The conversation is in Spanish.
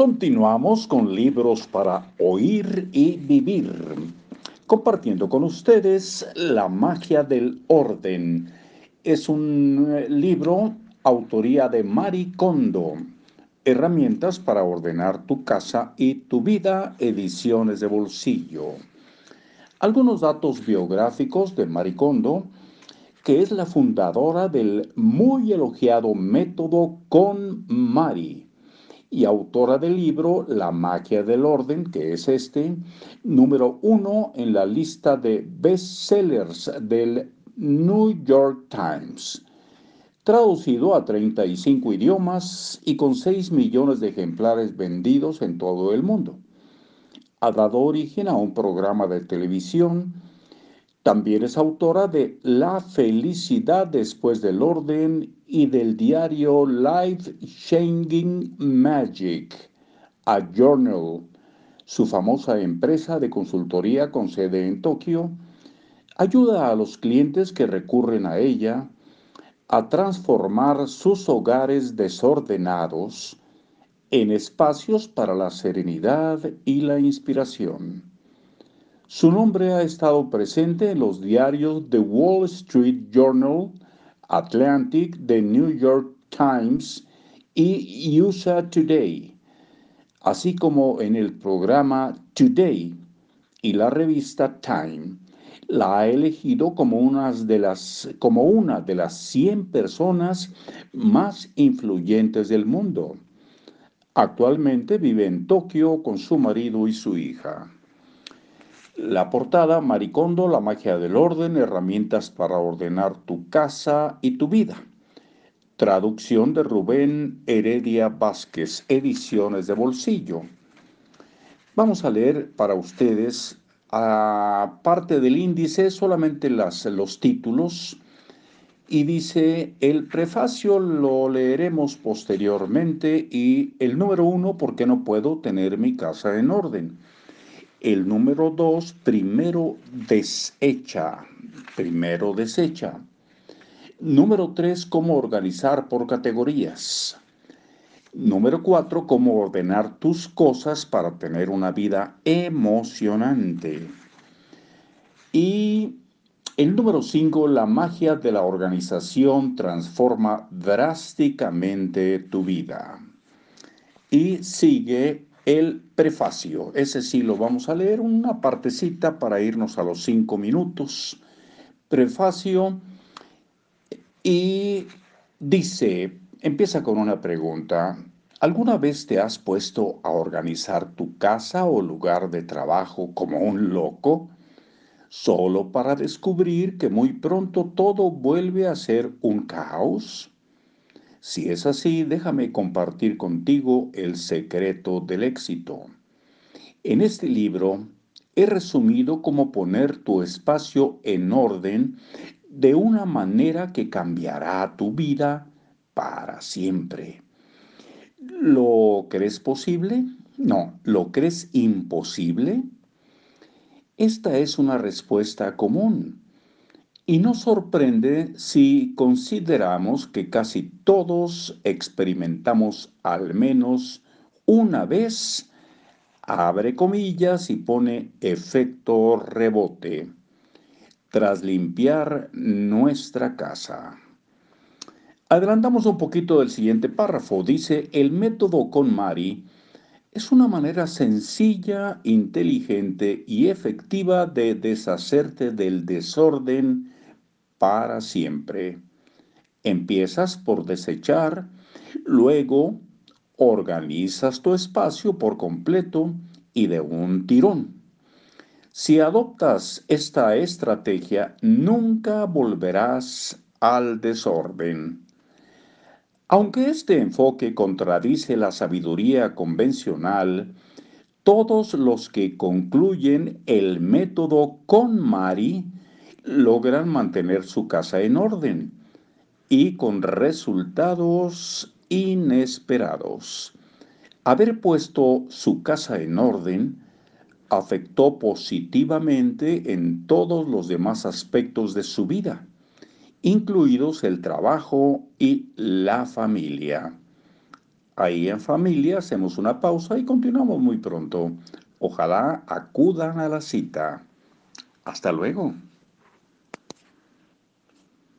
Continuamos con libros para oír y vivir, compartiendo con ustedes La magia del orden. Es un eh, libro autoría de Mari Kondo. Herramientas para ordenar tu casa y tu vida, ediciones de bolsillo. Algunos datos biográficos de Mari Kondo, que es la fundadora del muy elogiado método Con Mari y autora del libro La magia del orden, que es este, número uno en la lista de bestsellers del New York Times, traducido a 35 idiomas y con 6 millones de ejemplares vendidos en todo el mundo. Ha dado origen a un programa de televisión, también es autora de La felicidad después del orden y del diario Life Changing Magic, a Journal, su famosa empresa de consultoría con sede en Tokio, ayuda a los clientes que recurren a ella a transformar sus hogares desordenados en espacios para la serenidad y la inspiración. Su nombre ha estado presente en los diarios The Wall Street Journal, Atlantic, The New York Times y USA Today, así como en el programa Today y la revista Time. La ha elegido como una de las, como una de las 100 personas más influyentes del mundo. Actualmente vive en Tokio con su marido y su hija. La portada, Maricondo, la magia del orden, herramientas para ordenar tu casa y tu vida. Traducción de Rubén Heredia Vázquez, ediciones de bolsillo. Vamos a leer para ustedes, aparte del índice, solamente las, los títulos. Y dice, el prefacio lo leeremos posteriormente y el número uno, porque no puedo tener mi casa en orden? El número dos, primero desecha. Primero desecha. Número tres, cómo organizar por categorías. Número cuatro, cómo ordenar tus cosas para tener una vida emocionante. Y el número cinco, la magia de la organización transforma drásticamente tu vida. Y sigue el prefacio. Ese sí lo vamos a leer una partecita para irnos a los cinco minutos. Prefacio y dice, empieza con una pregunta. ¿Alguna vez te has puesto a organizar tu casa o lugar de trabajo como un loco? Solo para descubrir que muy pronto todo vuelve a ser un caos. Si es así, déjame compartir contigo el secreto del éxito. En este libro he resumido cómo poner tu espacio en orden de una manera que cambiará tu vida para siempre. ¿Lo crees posible? No, ¿lo crees imposible? Esta es una respuesta común. Y no sorprende si consideramos que casi todos experimentamos al menos una vez, abre comillas y pone efecto rebote, tras limpiar nuestra casa. Adelantamos un poquito del siguiente párrafo. Dice, el método con Mari es una manera sencilla, inteligente y efectiva de deshacerte del desorden para siempre. Empiezas por desechar, luego organizas tu espacio por completo y de un tirón. Si adoptas esta estrategia, nunca volverás al desorden. Aunque este enfoque contradice la sabiduría convencional, todos los que concluyen el método con Mari logran mantener su casa en orden y con resultados inesperados. Haber puesto su casa en orden afectó positivamente en todos los demás aspectos de su vida, incluidos el trabajo y la familia. Ahí en familia hacemos una pausa y continuamos muy pronto. Ojalá acudan a la cita. Hasta luego.